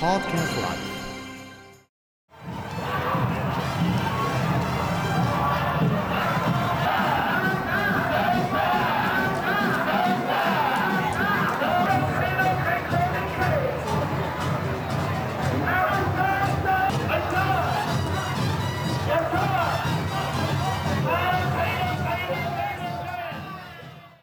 Podcast Live.